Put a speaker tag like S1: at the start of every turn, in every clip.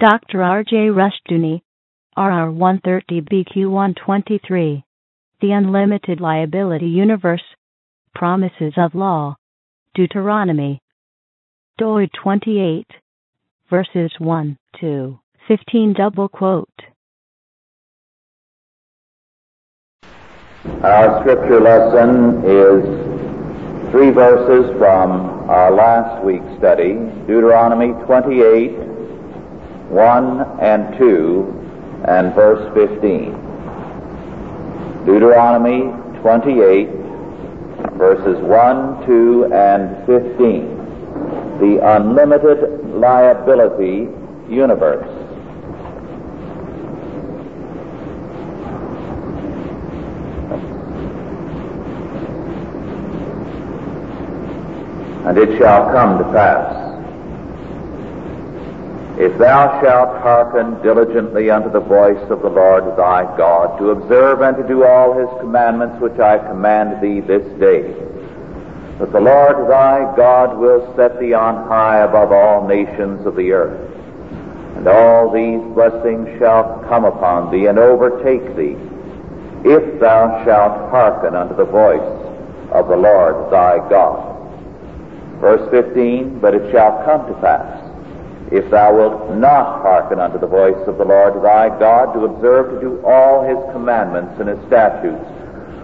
S1: Dr. R.J. Rushdoony, RR 130 BQ 123. The Unlimited Liability Universe. Promises of Law. Deuteronomy. Doi 28. Verses 1 to 15 double quote.
S2: Our scripture lesson is three verses from our last week's study Deuteronomy 28, 1 and 2, and verse 15. Deuteronomy 28, verses 1, 2, and 15. The unlimited liability universe. And it shall come to pass, if thou shalt hearken diligently unto the voice of the Lord thy God, to observe and to do all his commandments which I command thee this day, that the Lord thy God will set thee on high above all nations of the earth. And all these blessings shall come upon thee and overtake thee, if thou shalt hearken unto the voice of the Lord thy God. Verse 15, But it shall come to pass, if thou wilt not hearken unto the voice of the Lord thy God, to observe to do all his commandments and his statutes,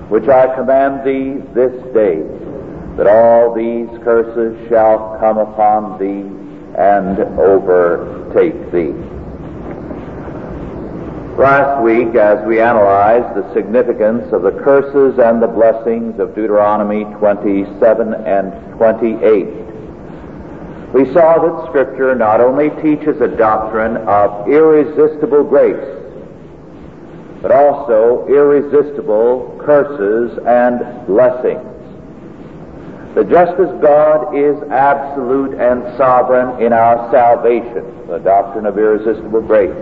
S2: which I command thee this day, that all these curses shall come upon thee and overtake thee. Last week, as we analyzed the significance of the curses and the blessings of Deuteronomy 27 and 28, we saw that Scripture not only teaches a doctrine of irresistible grace, but also irresistible curses and blessings. That just as God is absolute and sovereign in our salvation, the doctrine of irresistible grace,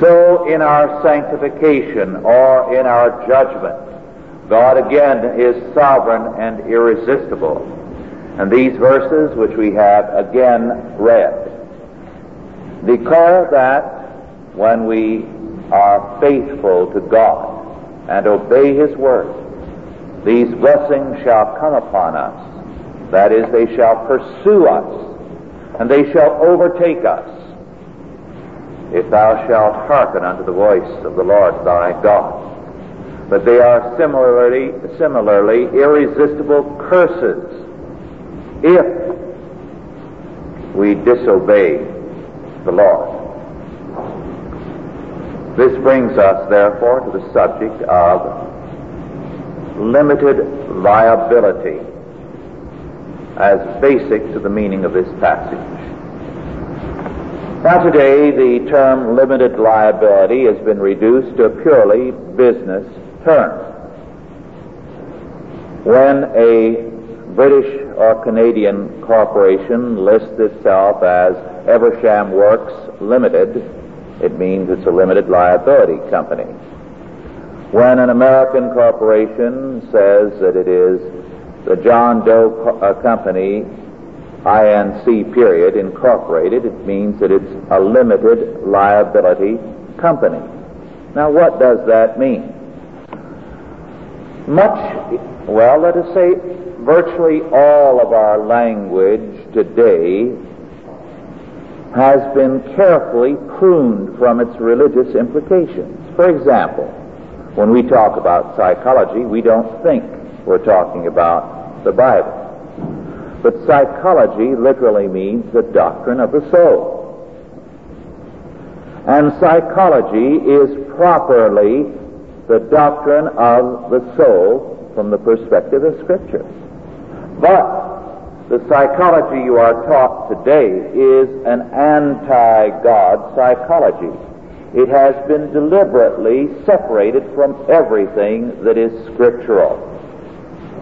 S2: so in our sanctification or in our judgment, God again is sovereign and irresistible. And these verses, which we have again read, declare that when we are faithful to God and obey His word, these blessings shall come upon us. That is, they shall pursue us, and they shall overtake us, if thou shalt hearken unto the voice of the Lord thy God. But they are similarly, similarly irresistible curses if we disobey the Lord. This brings us, therefore, to the subject of limited liability as basic to the meaning of this passage. Now today the term limited liability has been reduced to a purely business term. When a British or Canadian corporation lists itself as Eversham Works Limited, it means it's a limited liability company. When an American corporation says that it is the John Doe Co- uh, Company, INC period, incorporated, it means that it's a limited liability company. Now what does that mean? Much, well, let us say virtually all of our language today has been carefully pruned from its religious implications. For example, when we talk about psychology, we don't think we're talking about the Bible. But psychology literally means the doctrine of the soul. And psychology is properly the doctrine of the soul from the perspective of Scripture. But the psychology you are taught today is an anti-God psychology. It has been deliberately separated from everything that is scriptural.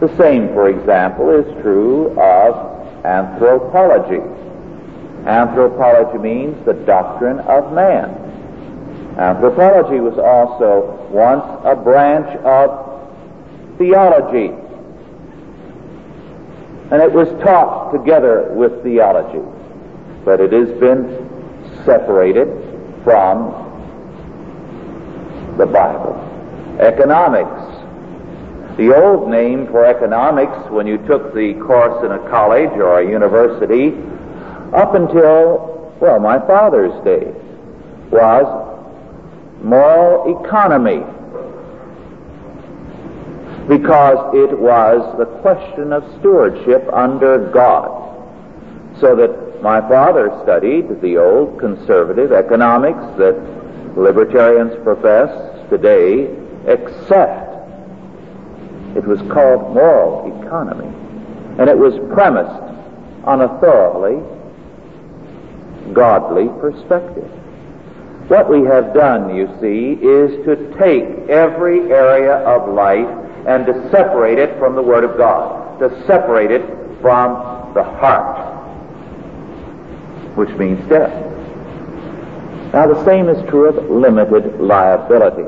S2: The same, for example, is true of anthropology. Anthropology means the doctrine of man. Anthropology was also once a branch of theology and it was taught together with theology. But it has been separated from the Bible. Economics. The old name for economics when you took the course in a college or a university up until, well, my father's day was moral economy because it was the question of stewardship under God. So that my father studied the old conservative economics that libertarians profess today, except it was called moral economy. And it was premised on a thoroughly godly perspective. What we have done, you see, is to take every area of life and to separate it from the Word of God, to separate it from the heart, which means death. Now, the same is true of limited liability.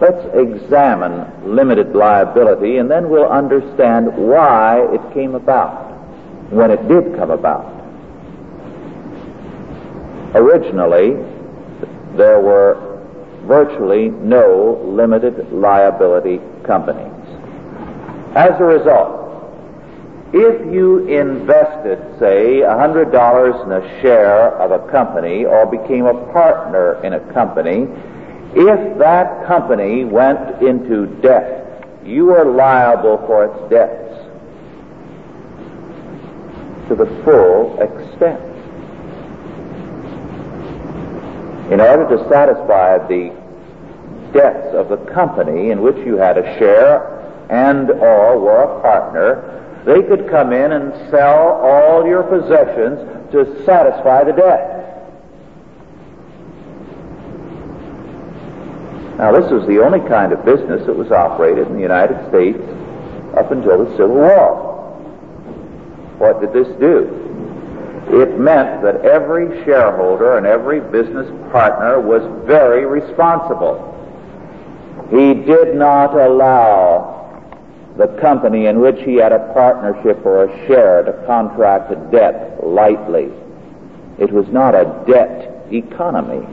S2: Let's examine limited liability and then we'll understand why it came about, when it did come about. Originally, there were virtually no limited liability companies. As a result, if you invested, say, $100 in a share of a company or became a partner in a company, if that company went into debt, you were liable for its debts to the full extent. In order to satisfy the debts of the company in which you had a share and or were a partner, they could come in and sell all your possessions to satisfy the debt. Now, this was the only kind of business that was operated in the United States up until the Civil War. What did this do? It meant that every shareholder and every business partner was very responsible. He did not allow the company in which he had a partnership or a share to contract a debt lightly. It was not a debt economy.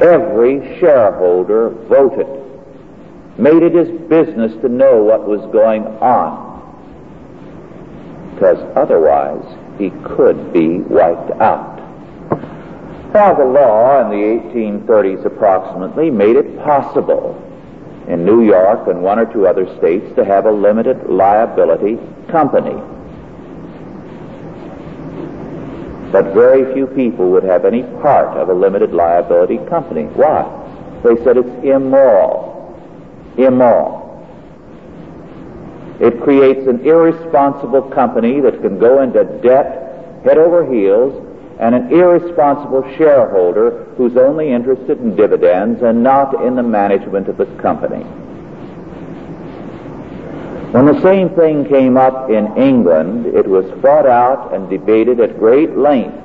S2: Every shareholder voted, made it his business to know what was going on, because otherwise he could be wiped out. Now, the law in the 1830s approximately made it possible in New York and one or two other states to have a limited liability company. But very few people would have any part of a limited liability company. Why? They said it's immoral. Immoral. It creates an irresponsible company that can go into debt head over heels and an irresponsible shareholder who's only interested in dividends and not in the management of the company. When the same thing came up in England, it was fought out and debated at great length.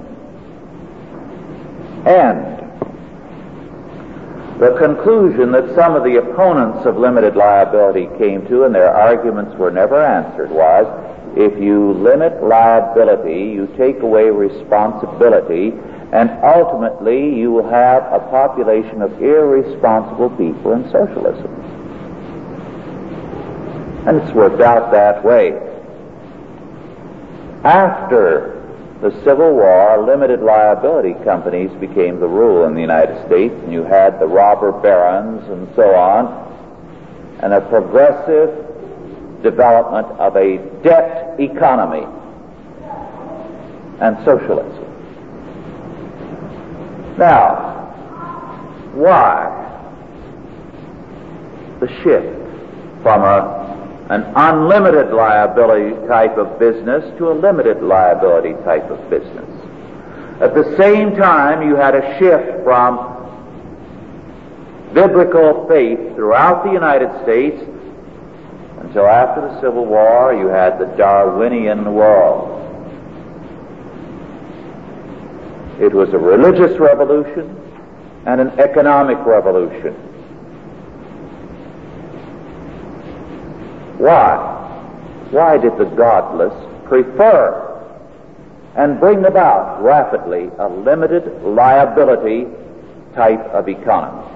S2: And the conclusion that some of the opponents of limited liability came to, and their arguments were never answered, was if you limit liability, you take away responsibility, and ultimately you will have a population of irresponsible people in socialism. And it's worked out that way. After the Civil War, limited liability companies became the rule in the United States, and you had the robber barons and so on, and a progressive development of a debt economy and socialism. Now, why the shift from a, an unlimited liability type of business to a limited liability type of business? At the same time, you had a shift from biblical faith throughout the United States until after the Civil War, you had the Darwinian world. It was a religious revolution and an economic revolution. Why? Why did the godless prefer and bring about rapidly a limited liability type of economy.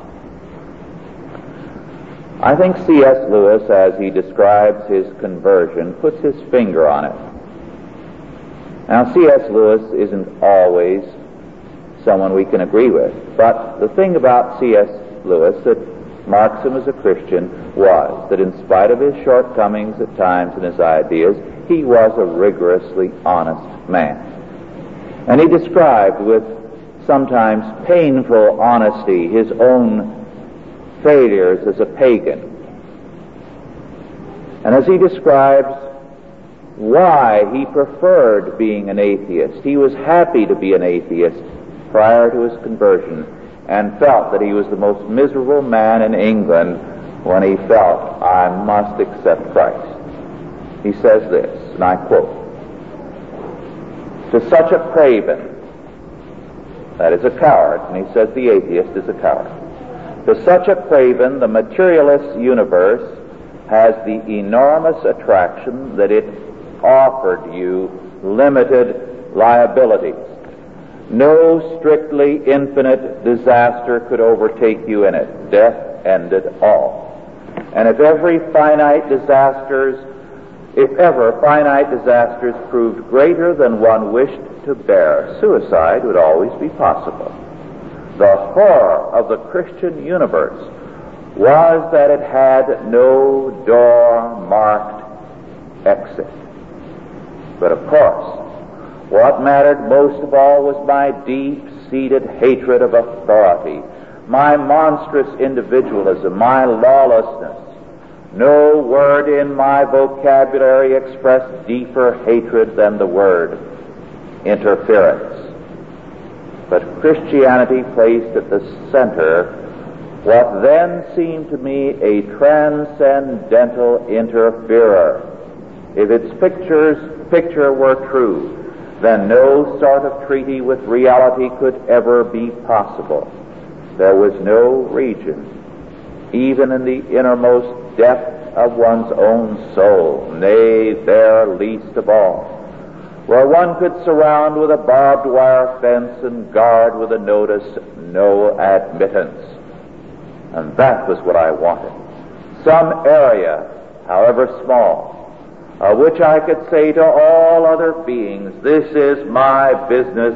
S2: I think C.S. Lewis, as he describes his conversion, puts his finger on it. Now, C.S. Lewis isn't always someone we can agree with, but the thing about C.S. Lewis that marks him as a Christian was that in spite of his shortcomings at times in his ideas, he was a rigorously honest man. And he described with sometimes painful honesty his own failures as a pagan. And as he describes why he preferred being an atheist, he was happy to be an atheist prior to his conversion and felt that he was the most miserable man in England when he felt, I must accept Christ. He says this, and I quote, To such a craven, that is a coward, and he says the atheist is a coward. To such a craven, the materialist universe has the enormous attraction that it offered you limited liabilities. No strictly infinite disaster could overtake you in it. Death ended all. And if every finite disasters, if ever finite disasters proved greater than one wished to bear, suicide would always be possible. The horror of the Christian universe was that it had no door marked exit. But of course, what mattered most of all was my deep seated hatred of authority, my monstrous individualism, my lawlessness. No word in my vocabulary expressed deeper hatred than the word interference. But Christianity placed at the center what then seemed to me a transcendental interferer. If its pictures, picture were true, then no sort of treaty with reality could ever be possible. There was no region, even in the innermost depth of one's own soul, nay, there least of all, where one could surround with a barbed wire fence and guard with a notice, no admittance. And that was what I wanted. Some area, however small, of which I could say to all other beings, this is my business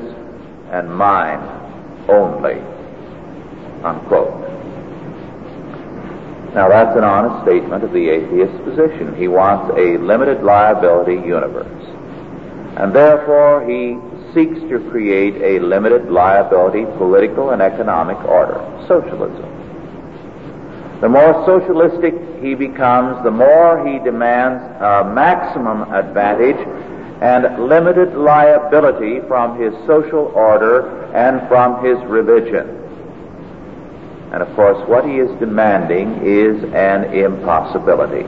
S2: and mine only. Unquote. Now that's an honest statement of the atheist's position. He wants a limited liability universe and therefore he seeks to create a limited liability political and economic order, socialism. The more socialistic he becomes, the more he demands a maximum advantage and limited liability from his social order and from his religion. And of course, what he is demanding is an impossibility.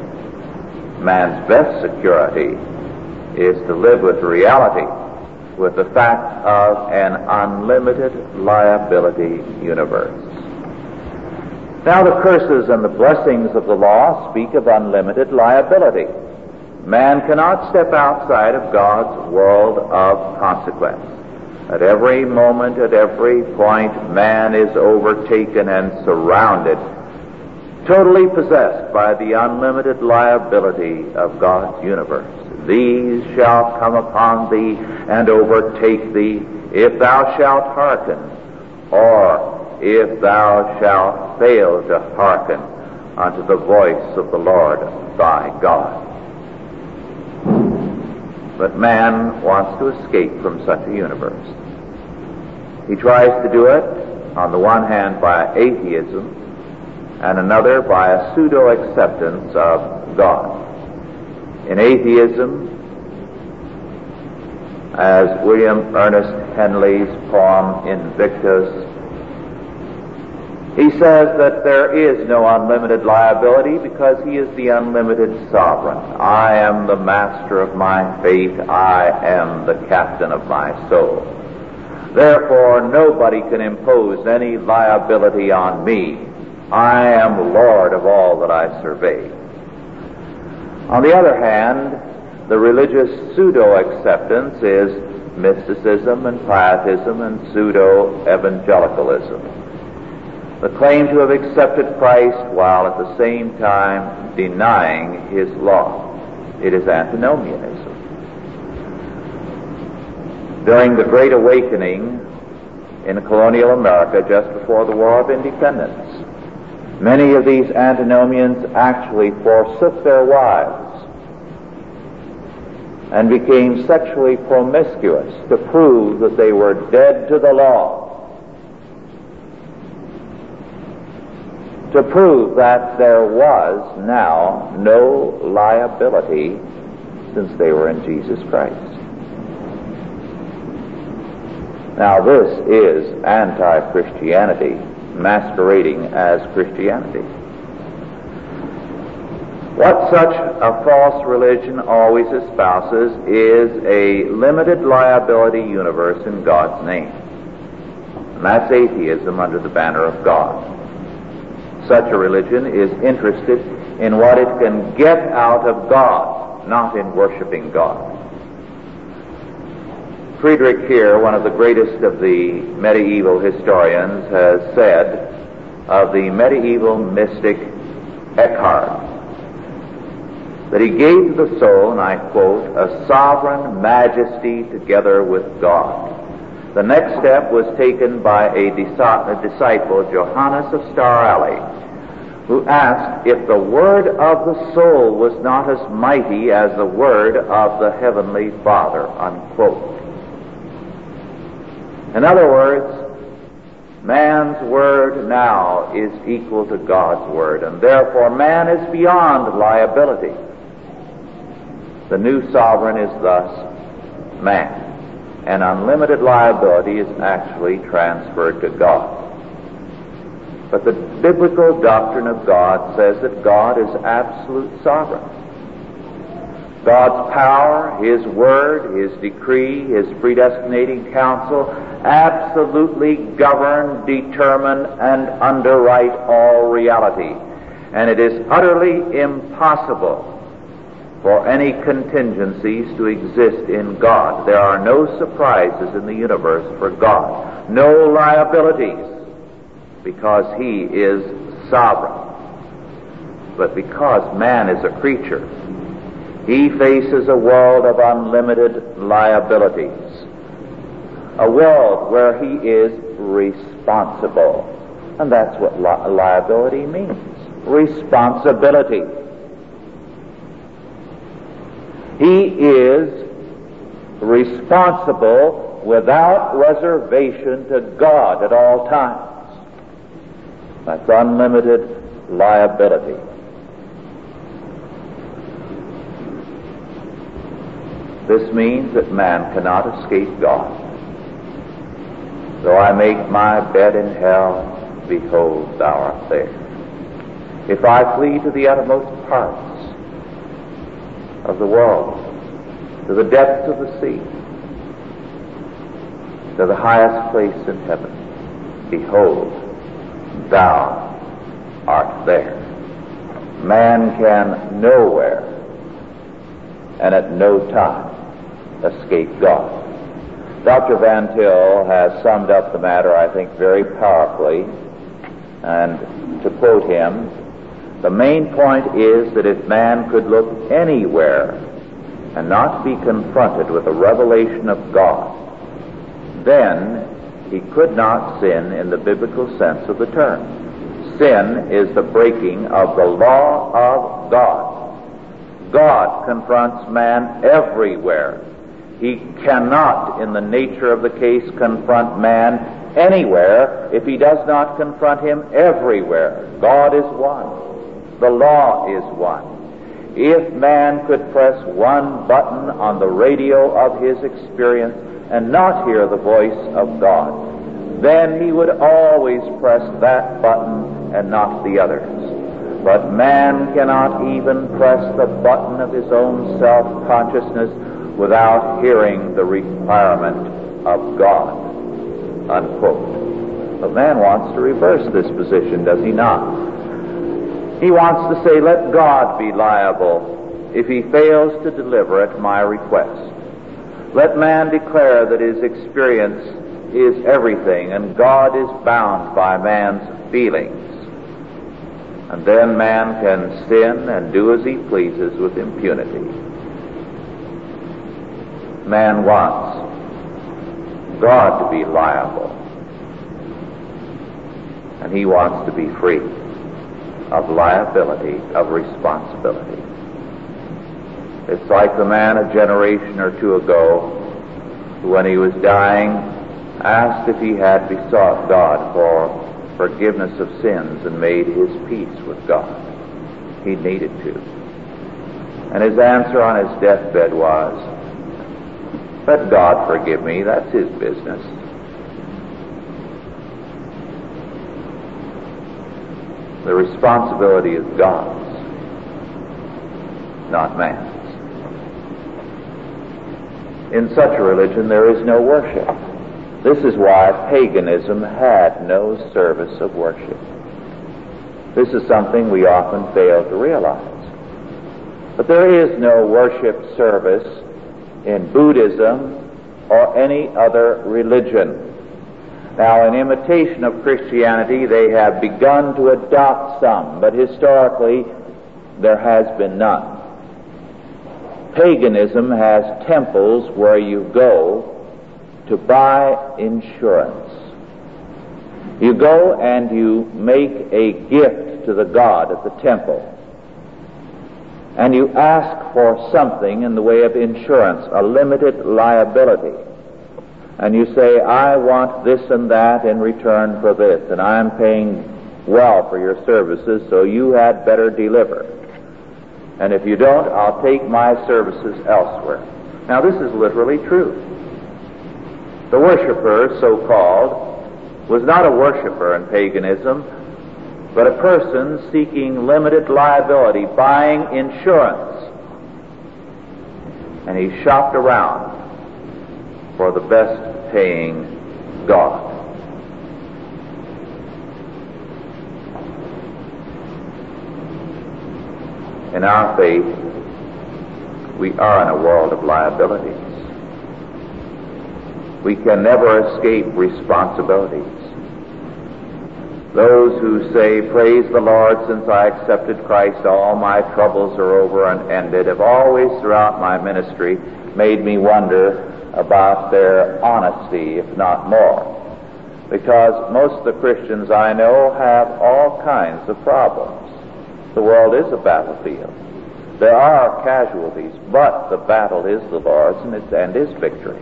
S2: Man's best security is to live with reality, with the fact of an unlimited liability universe. Now, the curses and the blessings of the law speak of unlimited liability. Man cannot step outside of God's world of consequence. At every moment, at every point, man is overtaken and surrounded, totally possessed by the unlimited liability of God's universe. These shall come upon thee and overtake thee if thou shalt hearken, or if thou shalt fail to hearken unto the voice of the Lord thy God. But man wants to escape from such a universe. He tries to do it, on the one hand, by atheism, and another by a pseudo acceptance of God in atheism, as William Ernest Henley's poem Invictus. He says that there is no unlimited liability because he is the unlimited sovereign. I am the master of my fate. I am the captain of my soul. Therefore, nobody can impose any liability on me. I am Lord of all that I survey. On the other hand, the religious pseudo acceptance is mysticism and pietism and pseudo-evangelicalism. The claim to have accepted Christ while at the same time denying his law. It is antinomianism. During the Great Awakening in colonial America just before the War of Independence, many of these antinomians actually forsook their wives and became sexually promiscuous to prove that they were dead to the law. To prove that there was now no liability since they were in Jesus Christ. Now this is anti-Christianity masquerading as Christianity. What such a false religion always espouses is a limited liability universe in God's name. And that's atheism under the banner of God. Such a religion is interested in what it can get out of God, not in worshiping God. Friedrich Heer, one of the greatest of the medieval historians, has said of the medieval mystic Eckhart that he gave the soul, and I quote, a sovereign majesty together with God. The next step was taken by a, disciple, Johannes of Star Alley, who asked if the word of the soul was not as mighty as the word of the Heavenly Father, unquote. In other words, Man's word now is equal to God's word, and therefore man is beyond liability. The new sovereign is thus man. And unlimited liability is actually transferred to God. But the biblical doctrine of God says that God is absolute sovereign. God's power, His word, His decree, His predestinating counsel absolutely govern, determine, and underwrite all reality. And it is utterly impossible for any contingencies to exist in God. There are no surprises in the universe for God, no liabilities, because He is sovereign. But because man is a creature, he faces a world of unlimited liabilities, a world where he is responsible. And that's what li- liability means responsibility. He is responsible without reservation to God at all times. That's unlimited liability. This means that man cannot escape God. Though I make my bed in hell, behold, thou art there. If I flee to the uttermost parts, of the world, to the depths of the sea, to the highest place in heaven. Behold, thou art there. Man can nowhere and at no time escape God. Dr. Van Til has summed up the matter, I think, very powerfully. And to quote him, the main point is that if man could look anywhere and not be confronted with a revelation of God, then he could not sin in the biblical sense of the term. Sin is the breaking of the law of God. God confronts man everywhere. He cannot, in the nature of the case, confront man anywhere if he does not confront him everywhere. God is one. The law is one. If man could press one button on the radio of his experience and not hear the voice of God, then he would always press that button and not the others. But man cannot even press the button of his own self-consciousness without hearing the requirement of God. Unquote. But man wants to reverse this position, does he not? He wants to say, let God be liable if he fails to deliver at my request. Let man declare that his experience is everything and God is bound by man's feelings. And then man can sin and do as he pleases with impunity. Man wants God to be liable. And he wants to be free of liability, of responsibility. It's like the man a generation or two ago who, when he was dying, asked if he had besought God for forgiveness of sins and made his peace with God. He needed to. And his answer on his deathbed was, Let God forgive me, that's his business. The responsibility is God's, not man's. In such a religion, there is no worship. This is why paganism had no service of worship. This is something we often fail to realize. But there is no worship service in Buddhism or any other religion. Now, in imitation of Christianity, they have begun to adopt some, but historically, there has been none. Paganism has temples where you go to buy insurance. You go and you make a gift to the god at the temple. And you ask for something in the way of insurance, a limited liability. And you say, I want this and that in return for this, and I'm paying well for your services, so you had better deliver. And if you don't, I'll take my services elsewhere. Now, this is literally true. The worshiper, so called, was not a worshiper in paganism, but a person seeking limited liability, buying insurance. And he shopped around for the best paying God. In our faith, we are in a world of liabilities. We can never escape responsibilities. Those who say, Praise the Lord, since I accepted Christ, all my troubles are over and ended, have always throughout my ministry made me wonder about their honesty, if not more. Because most of the Christians I know have all kinds of problems. The world is a battlefield. There are casualties, but the battle is the Lord's and, it's, and His victory.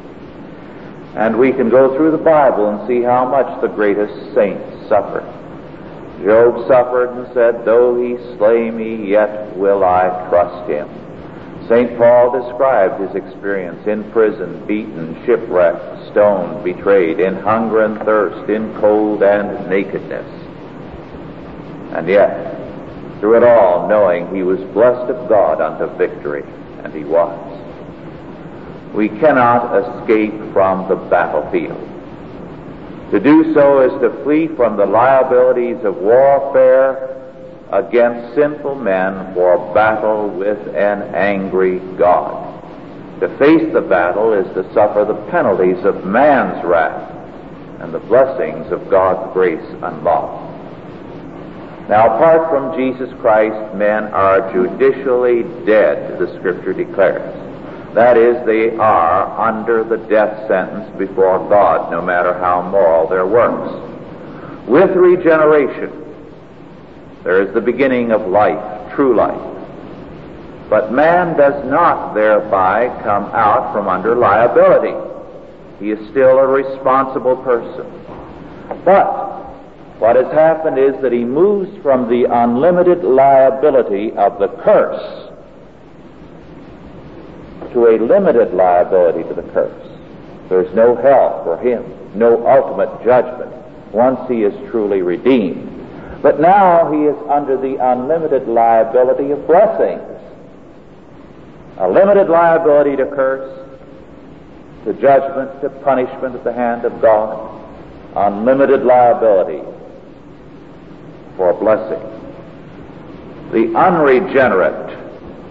S2: And we can go through the Bible and see how much the greatest saints suffered. Job suffered and said, Though he slay me, yet will I trust him. St. Paul described his experience in prison, beaten, shipwrecked, stoned, betrayed, in hunger and thirst, in cold and nakedness. And yet, through it all, knowing he was blessed of God unto victory, and he was. We cannot escape from the battlefield. To do so is to flee from the liabilities of warfare against sinful men for battle with an angry God. To face the battle is to suffer the penalties of man's wrath and the blessings of God's grace and love. Now, apart from Jesus Christ, men are judicially dead, the Scripture declares. That is, they are under the death sentence before God, no matter how moral their works. With regeneration, there is the beginning of life, true life. But man does not thereby come out from under liability. He is still a responsible person. But what has happened is that he moves from the unlimited liability of the curse to a limited liability to the curse. There's no hell for him, no ultimate judgment once he is truly redeemed. But now he is under the unlimited liability of blessings. A limited liability to curse, to judgment, to punishment at the hand of God. Unlimited liability for blessing. The unregenerate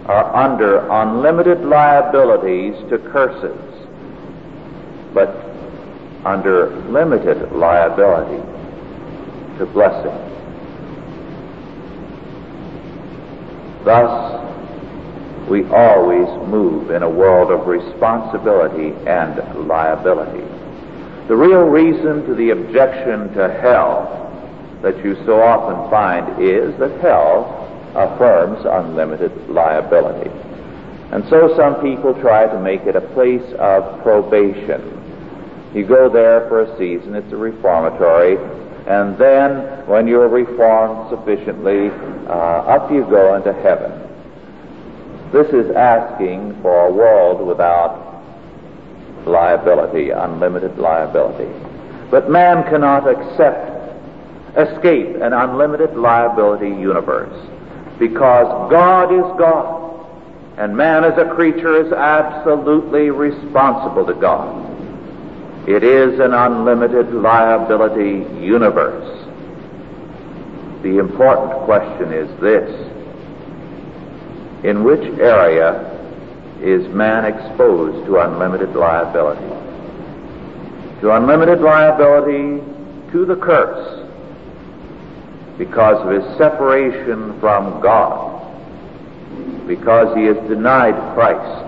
S2: are under unlimited liabilities to curses, but under limited liability to blessing. Thus, we always move in a world of responsibility and liability. The real reason to the objection to hell that you so often find is that hell affirms unlimited liability. And so some people try to make it a place of probation. You go there for a season, it's a reformatory, and then when you're reformed sufficiently, uh, up you go into heaven. This is asking for a world without liability, unlimited liability. But man cannot accept, escape an unlimited liability universe because God is God and man as a creature is absolutely responsible to God. It is an unlimited liability universe. The important question is this. In which area is man exposed to unlimited liability? To unlimited liability to the curse because of his separation from God, because he has denied Christ,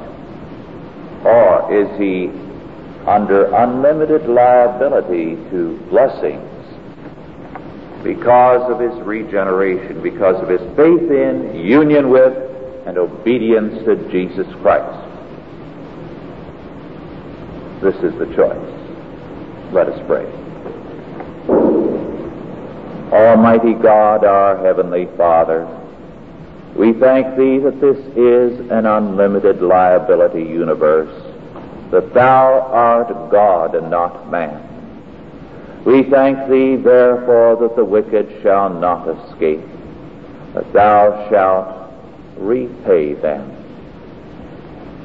S2: or is he under unlimited liability to blessings because of his regeneration, because of his faith in, union with, and obedience to Jesus Christ. This is the choice. Let us pray. Almighty God, our Heavenly Father, we thank Thee that this is an unlimited liability universe that thou art God and not man. We thank thee therefore that the wicked shall not escape, that thou shalt repay them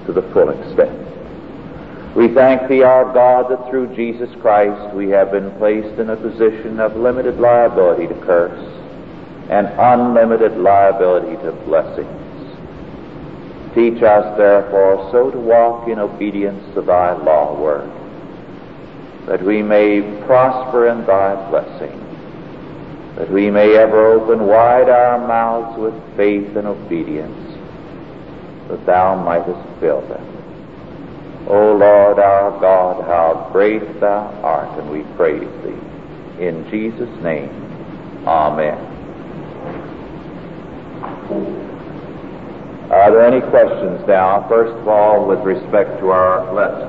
S2: to the full extent. We thank thee, our God, that through Jesus Christ we have been placed in a position of limited liability to curse and unlimited liability to blessing. Teach us, therefore, so to walk in obedience to thy law word, that we may prosper in thy blessing, that we may ever open wide our mouths with faith and obedience, that thou mightest fill them. O Lord our God, how great thou art, and we praise thee. In Jesus' name, Amen. Are there any questions now? First of all, with respect to our lesson.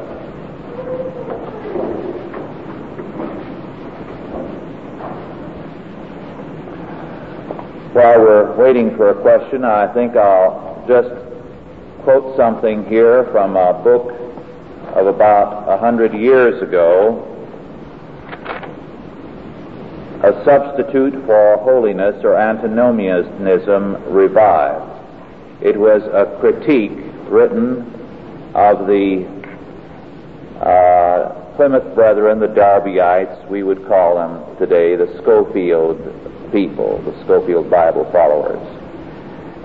S2: While we're waiting for a question, I think I'll just quote something here from a book of about a hundred years ago, A Substitute for Holiness or Antinomianism Revived. It was a critique written of the uh, Plymouth Brethren, the Darbyites, we would call them today the Scofield people, the Scofield Bible followers.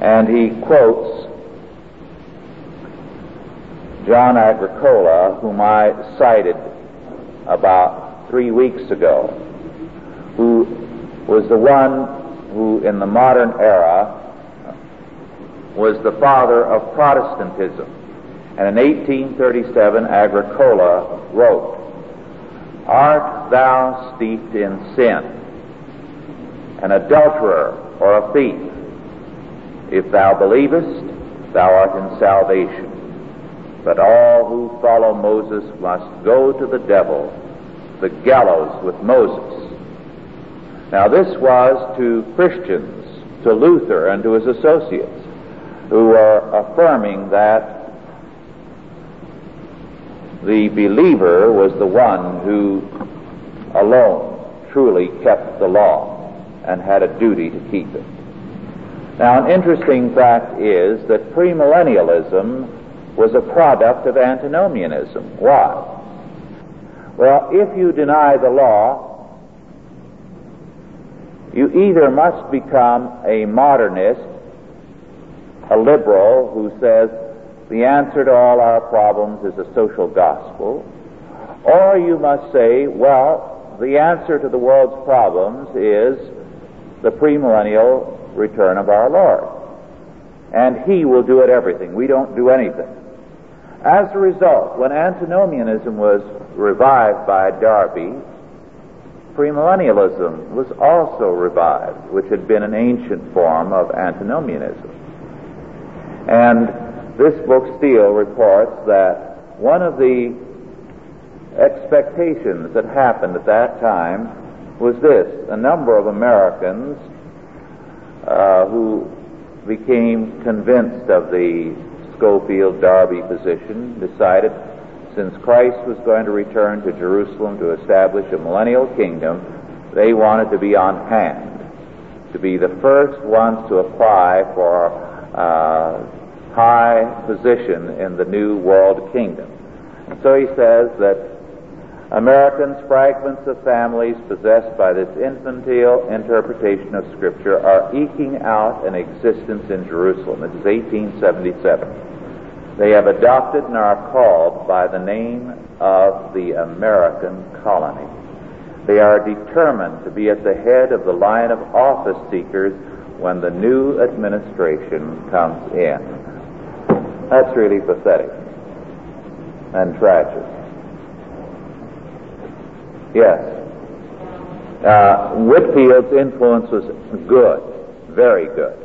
S2: And he quotes John Agricola, whom I cited about three weeks ago, who was the one who, in the modern era, was the father of Protestantism. And in 1837, Agricola wrote, Art thou steeped in sin, an adulterer or a thief? If thou believest, thou art in salvation. But all who follow Moses must go to the devil, the gallows with Moses. Now this was to Christians, to Luther and to his associates who are affirming that the believer was the one who alone truly kept the law and had a duty to keep it. Now, an interesting fact is that premillennialism was a product of antinomianism. Why? Well, if you deny the law, you either must become a modernist a liberal who says the answer to all our problems is a social gospel, Or you must say, well, the answer to the world's problems is the premillennial return of our Lord. And He will do it everything. We don't do anything. As a result, when antinomianism was revived by Darby, premillennialism was also revived, which had been an ancient form of antinomianism. And this book, Steele, reports that one of the expectations that happened at that time was this. A number of Americans uh, who became convinced of the Scofield Darby position decided since Christ was going to return to Jerusalem to establish a millennial kingdom, they wanted to be on hand, to be the first ones to apply for uh, high position in the new world kingdom. And so he says that Americans, fragments of families possessed by this infantile interpretation of Scripture, are eking out an existence in Jerusalem. This is 1877. They have adopted and are called by the name of the American colony. They are determined to be at the head of the line of office seekers when the new administration comes in. That's really pathetic and tragic. Yes. Uh, Whitefield's influence was good, very good.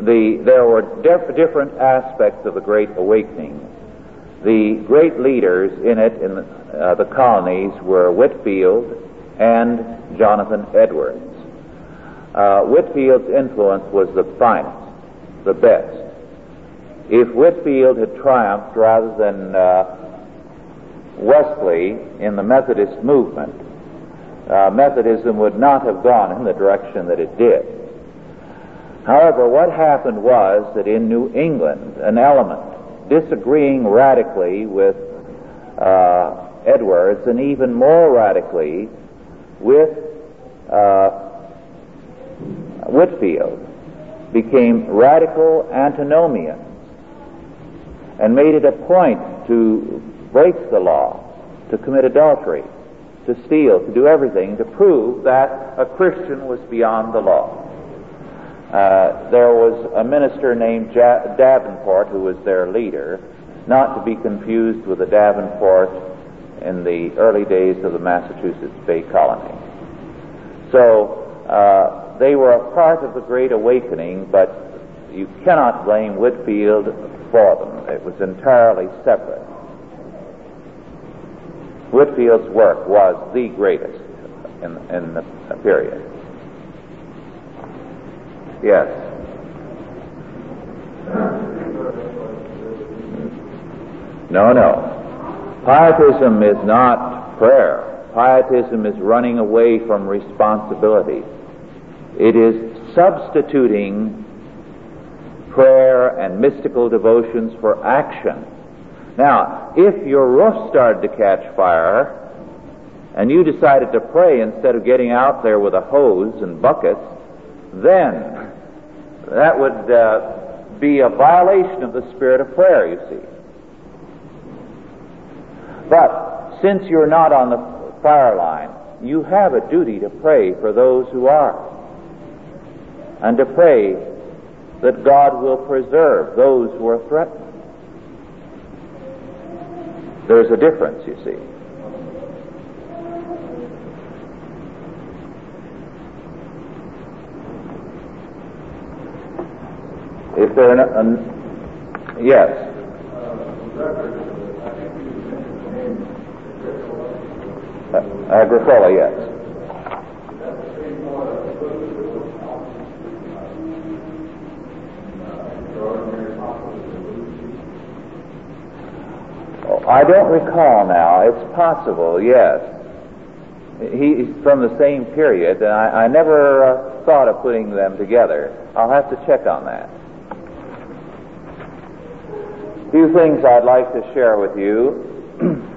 S2: The, there were def- different aspects of the Great Awakening. The great leaders in it, in the, uh, the colonies, were Whitefield and Jonathan Edwards. Uh, Whitefield's influence was the finest, the best. If Whitefield had triumphed rather than uh, Wesley in the Methodist movement, uh, Methodism would not have gone in the direction that it did. However, what happened was that in New England, an element disagreeing radically with uh, Edwards and even more radically with uh, Whitefield became radical antinomians and made it a point to break the law, to commit adultery, to steal, to do everything to prove that a Christian was beyond the law. Uh, there was a minister named ja- Davenport who was their leader, not to be confused with the Davenport in the early days of the Massachusetts Bay Colony. So uh, they were a part of the Great Awakening, but you cannot blame Whitefield for them. It was entirely separate. Whitefield's work was the greatest in, in the period. Yes. No, no. Pietism is not prayer. Pietism is running away from responsibility. It is substituting prayer and mystical devotions for action. Now, if your roof started to catch fire and you decided to pray instead of getting out there with a hose and buckets, then that would uh, be a violation of the spirit of prayer, you see. But since you're not on the fire line, you have a duty to pray for those who are. And to pray that God will preserve those who are threatened. There's a difference, you see. If not, um, yes. Agricola, yes. I don't recall now. It's possible, yes. He's from the same period, and I, I never uh, thought of putting them together. I'll have to check on that. A few things I'd like to share with you.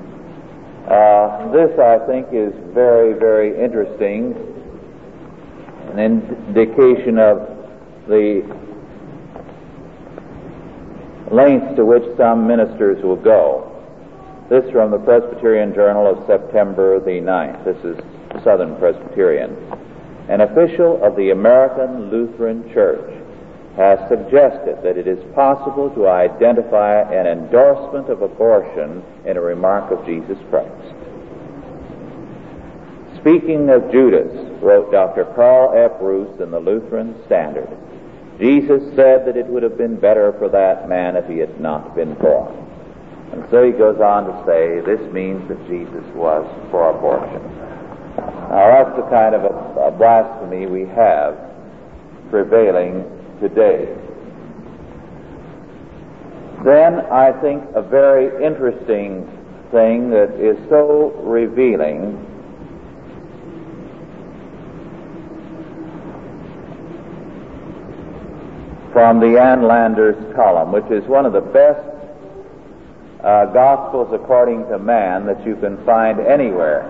S2: uh, this, I think, is very, very interesting. An indication of the lengths to which some ministers will go. This from the Presbyterian Journal of September the 9th. This is Southern Presbyterian. An official of the American Lutheran Church has suggested that it is possible to identify an endorsement of abortion in a remark of Jesus Christ. Speaking of Judas, wrote Dr. Karl F. Russe in the Lutheran Standard, Jesus said that it would have been better for that man if he had not been born. And so he goes on to say this means that Jesus was for abortion. Now that's the kind of a, a blasphemy we have prevailing today. Then I think a very interesting thing that is so revealing from the Ann Landers column, which is one of the best uh, Gospels according to man that you can find anywhere.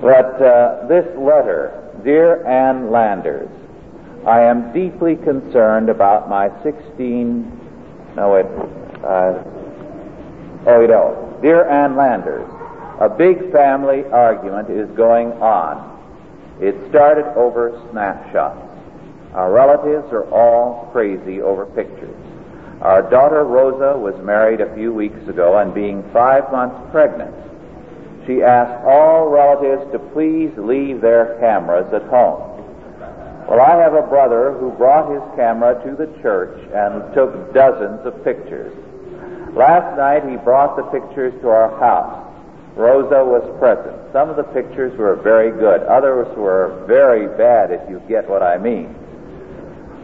S2: But uh, this letter, Dear Ann Landers, I am deeply concerned about my 16. No, it. Uh, oh, you know. Dear Ann Landers, a big family argument is going on. It started over snapshots. Our relatives are all crazy over pictures. Our daughter Rosa was married a few weeks ago and being five months pregnant, she asked all relatives to please leave their cameras at home. Well, I have a brother who brought his camera to the church and took dozens of pictures. Last night he brought the pictures to our house. Rosa was present. Some of the pictures were very good. Others were very bad, if you get what I mean.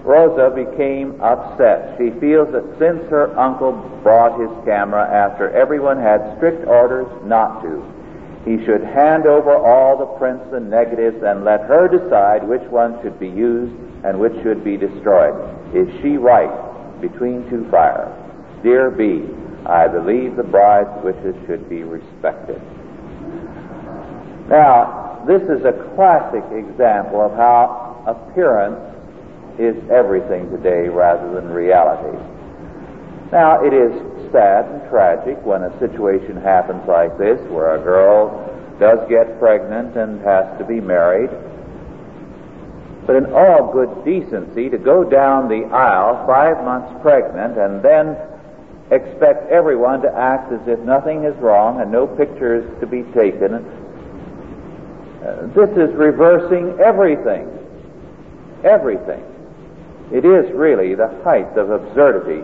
S2: Rosa became upset. She feels that since her uncle brought his camera after everyone had strict orders not to, he should hand over all the prints and negatives and let her decide which ones should be used and which should be destroyed. Is she right between two fires? Dear B, I believe the bride's wishes should be respected. Now, this is a classic example of how appearance is everything today rather than reality. Now, it is sad and tragic when a situation happens like this where a girl does get pregnant and has to be married. But in all good decency, to go down the aisle five months pregnant and then expect everyone to act as if nothing is wrong and no pictures to be taken, uh, this is reversing everything. Everything. It is really the height of absurdity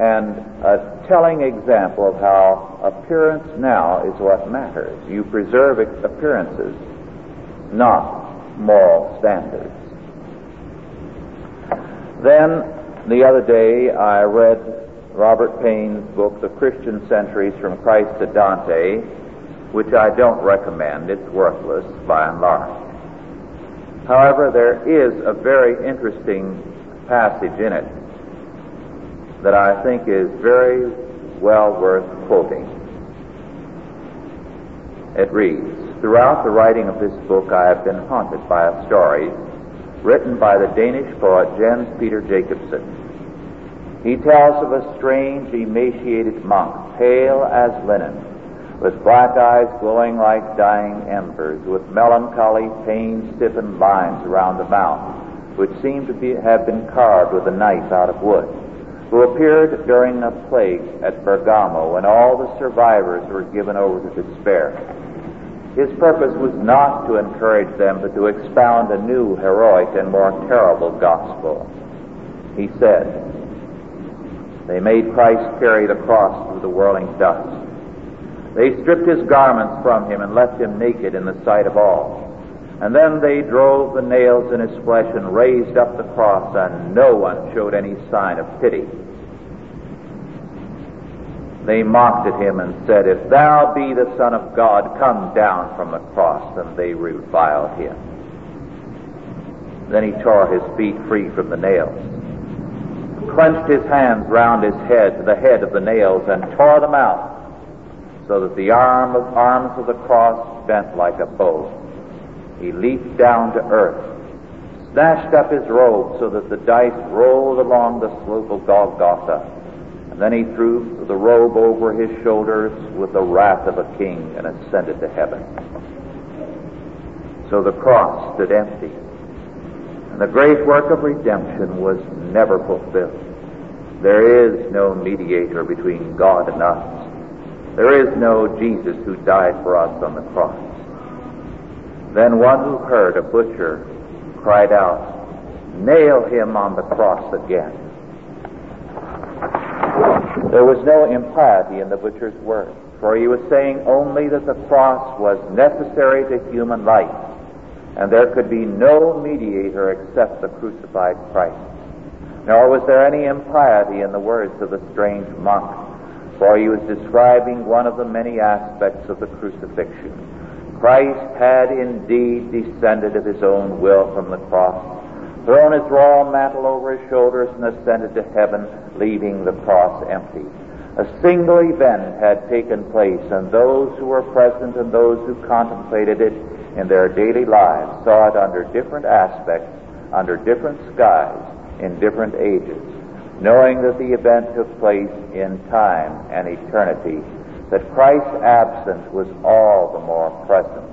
S2: and a telling example of how appearance now is what matters. You preserve appearances, not moral standards. Then, the other day, I read Robert Payne's book, The Christian Centuries from Christ to Dante, which I don't recommend. It's worthless by and large. However, there is a very interesting passage in it that I think is very well worth quoting. It reads, Throughout the writing of this book I have been haunted by a story written by the Danish poet Jens Peter Jacobsen. He tells of a strange, emaciated monk, pale as linen, with black eyes glowing like dying embers, with melancholy, pain-stiffened lines around the mouth, which seem to be, have been carved with a knife out of wood, who appeared during the plague at Bergamo when all the survivors were given over to despair. His purpose was not to encourage them, but to expound a new, heroic, and more terrible gospel. He said, They made Christ carry the cross through the whirling dust. They stripped his garments from him and left him naked in the sight of all. And then they drove the nails in his flesh and raised up the cross, and no one showed any sign of pity. They mocked at him and said, If thou be the Son of God, come down from the cross. And they reviled him. Then he tore his feet free from the nails, clenched his hands round his head, to the head of the nails, and tore them out, so that the arm of, arms of the cross bent like a bow. He leaped down to earth, snatched up his robe so that the dice rolled along the slope of Golgotha, and Then he threw the robe over his shoulders with the wrath of a king and ascended to heaven. So the cross stood empty. And the great work of redemption was never fulfilled. There is no mediator between God and us. There is no Jesus who died for us on the cross. Then one who heard a butcher cried out, Nail him on the cross again. There was no impiety in the butcher's words, for he was saying only that the cross was necessary to human life, and there could be no mediator except the crucified Christ. Nor was there any impiety in the words of the strange monk, for he was describing one of the many aspects of the crucifixion. Christ had indeed descended of his own will from the cross thrown his raw mantle over his shoulders, and ascended to heaven, leaving the cross empty. A single event had taken place, and those who were present and those who contemplated it in their daily lives saw it under different aspects, under different skies, in different ages, knowing that the event took place in time and eternity, that Christ's absence was all the more present.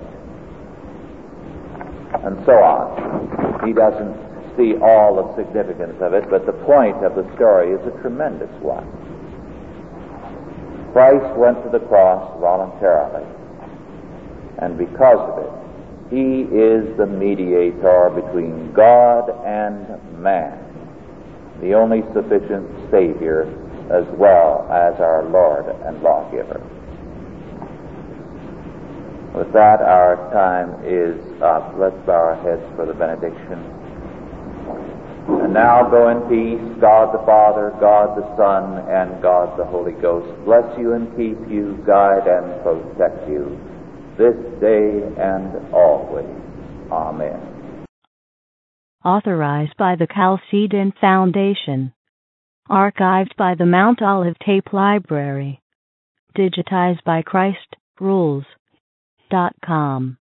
S2: And so on. He doesn't see all the significance of it, but the point of the story is a tremendous one. Christ went to the cross voluntarily, and because of it, he is the mediator between God and man, the only sufficient Savior as well as our Lord and lawgiver. With that, our time is up. Let's bow our heads for the benediction. And now go in peace, God the Father, God the Son, and God the Holy Ghost bless you and keep you, guide and protect you this day and always. Amen.
S1: Authorized by the Chalcedon Foundation. Archived by the Mount Olive Tape Library. Digitized by Christ Rules. Dot com.